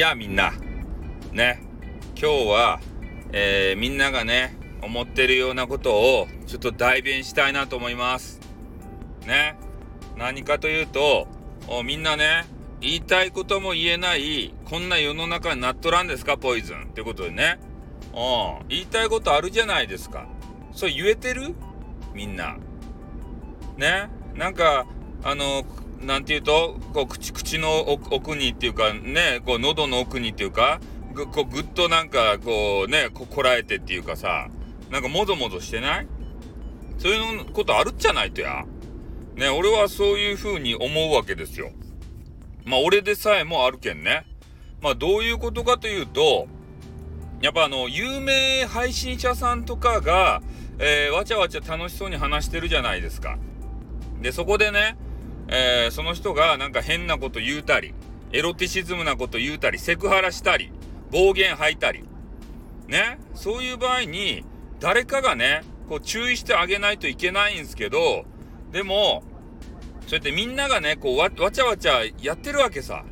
やあみんな。ね。今日は、えー、みんながね思ってるようなことをちょっと代弁したいなと思います。ね。何かというとみんなね言いたいことも言えないこんな世の中になっとらんですかポイズン。ってことでね。うん言いたいことあるじゃないですか。それ言えてる？みんな。ね。なんかあのなんていうと、こう、口、口の奥にっていうか、ね、こう、喉の奥にっていうか、ぐ、こう、ぐっとなんか、こう、ね、こ、こらえてっていうかさ、なんかもぞもぞしてない？そういうことあるっちゃないとや。ね、俺はそういう風に思うわけですよ。まあ、俺でさえもあるけんね。まあ、どういうことかというと、やっぱあの、有名配信者さんとかが、えー、わちゃわちゃ楽しそうに話してるじゃないですか。で、そこでね、えー、その人がなんか変なこと言うたり、エロティシズムなこと言うたり、セクハラしたり、暴言吐いたり、ね、そういう場合に、誰かがね、こう注意してあげないといけないんですけど、でも、そうやってみんながね、こうわ、わちゃわちゃやってるわけさ。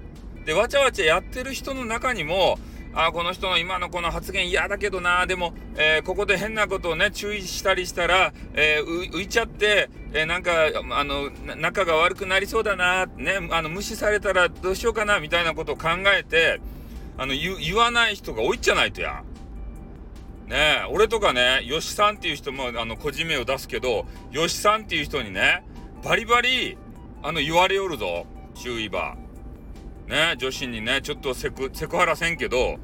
で、わちゃわちゃやってる人の中にも、あこの人の今のこの発言嫌だけどなでも、えー、ここで変なことをね注意したりしたら、えー、浮いちゃって、えー、なんかあの仲が悪くなりそうだなねあの無視されたらどうしようかなみたいなことを考えてあの言わない人が多いっちゃないとや。ね俺とかね吉さんっていう人もあの個人名を出すけど吉さんっていう人にねバリバリあの言われよるぞ注意ば。ね、女子にね、ちょっとセク、ハラせんけど、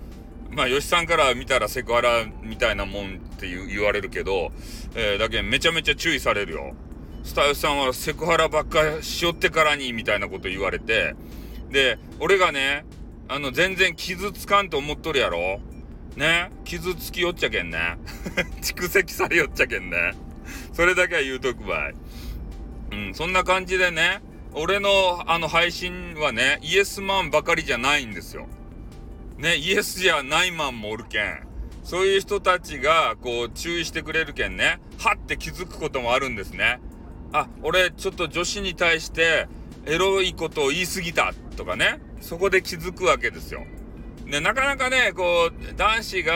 まあ、吉さんから見たらセクハラみたいなもんって言われるけど、えー、だけめちゃめちゃ注意されるよ。スタイフさんはセクハラばっかしよってからに、みたいなこと言われて、で、俺がね、あの、全然傷つかんと思っとるやろね傷つきよっちゃけんね。蓄積されよっちゃけんね。それだけは言うとくばい。うん、そんな感じでね、俺のあの配信はね、イエスマンばかりじゃないんですよ。ね、イエスじゃないマンもおるけん。そういう人たちが、こう、注意してくれるけんね、はって気づくこともあるんですね。あ、俺、ちょっと女子に対して、エロいことを言い過ぎたとかね、そこで気づくわけですよ。で、なかなかね、こう、男子が、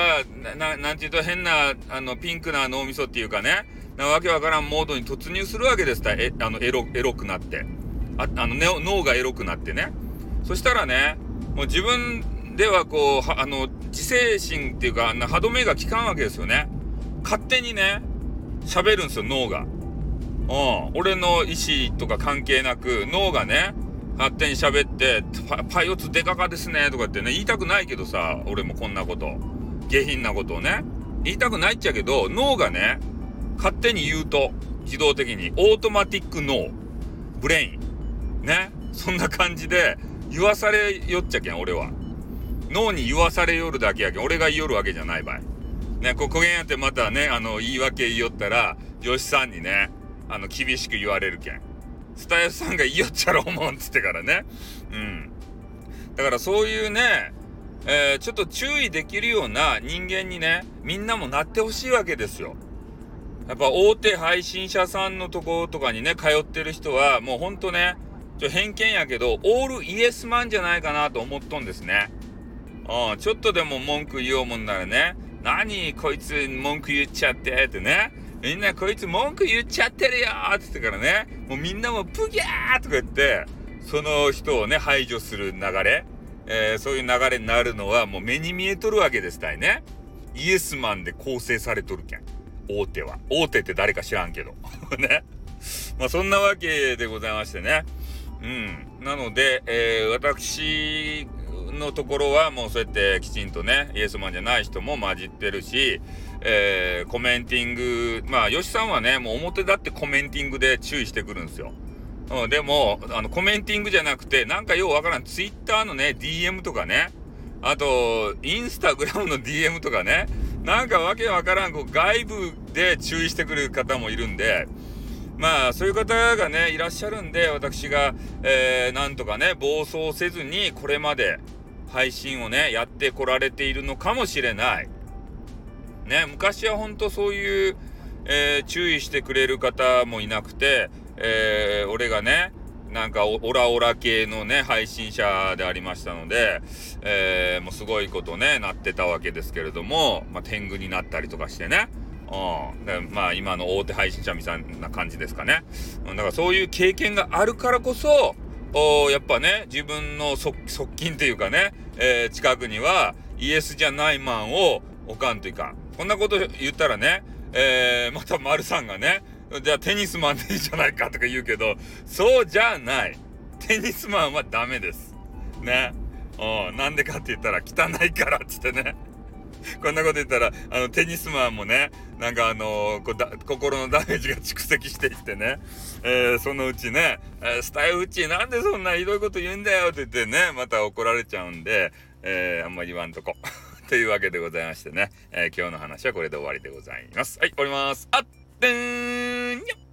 な、なんていうと変な、あの、ピンクな脳みそっていうかね、なわけわからんモードに突入するわけですえ、あの、エロ、エロくなって。ああの、脳がエロくなってね。そしたらね、もう自分ではこう、あの、自制心っていうか、歯止めが効かんわけですよね。勝手にね、喋るんですよ、脳が。うん。俺の意思とか関係なく、脳がね、勝手に喋って、パパイオツデカかですね、とかってね、言いたくないけどさ、俺もこんなこと。下品なことをね。言いたくないっちゃけど、脳がね、勝手に言うと、自動的に、オートマティック脳、ブレイン。ね。そんな感じで、言わされよっちゃけん、俺は。脳に言わされよるだけやけん、俺が言よるわけじゃない場合。ね、ここげんやってまたね、あの、言い訳言よったら、吉さんにね、あの、厳しく言われるけん。スタイフさんが言よっちゃろうもんっつってからね。うん。だからそういうね、えー、ちょっと注意できるような人間にね、みんなもなってほしいわけですよ。やっぱ大手配信者さんのとことかにね、通ってる人は、もうほんとね、ちょ偏見やけど、オールイエスマンじゃないかなと思っとんですね。うん、ちょっとでも文句言おうもんならね、何こいつ文句言っちゃってってね、みんなこいつ文句言っちゃってるよって言ってからね、もうみんなもプギャーとか言って、その人をね、排除する流れ、えー、そういう流れになるのはもう目に見えとるわけですたいね。イエスマンで構成されとるけん。大手は。大手って誰か知らんけど。ね。まあそんなわけでございましてね。うん。なので、えー、私のところはもうそうやってきちんとね、イエスマンじゃない人も混じってるし、えー、コメンティング、まあ、吉さんはね、もう表だってコメンティングで注意してくるんですよ。うん、でも、あの、コメンティングじゃなくて、なんかようわからん、ツイッターのね、DM とかね、あと、インスタグラムの DM とかね、なんかわけわからん、こう、外部で注意してくる方もいるんで、まあ、そういう方がね、いらっしゃるんで、私が、えー、なんとかね、暴走せずに、これまで配信をね、やってこられているのかもしれない。ね、昔は本当そういう、えー、注意してくれる方もいなくて、えー、俺がね、なんかオラオラ系のね、配信者でありましたので、えー、もうすごいことね、なってたわけですけれども、まあ、天狗になったりとかしてね。うん。でまあ、今の大手配信者みたいな感じですかね。だからそういう経験があるからこそ、やっぱね、自分の側近っていうかね、えー、近くにはイエスじゃないマンを置かんというか。こんなこと言ったらね、えー、また丸さんがね、じゃあテニスマンでいいじゃないかとか言うけど、そうじゃない。テニスマンはダメです。ね。うん、なんでかって言ったら汚いからっつってね。こんなこと言ったら、あの、テニスマンもね、なんかあのー、こだ心のダメージが蓄積していってね、えー、そのうちね、えー、スタイフッチーなんでそんなひどいこと言うんだよって言ってね、また怒られちゃうんで、えあんまり言わんとこ。というわけでございましてね、え今日の話はこれで終わりでございます。はい、終わります。あってんにょ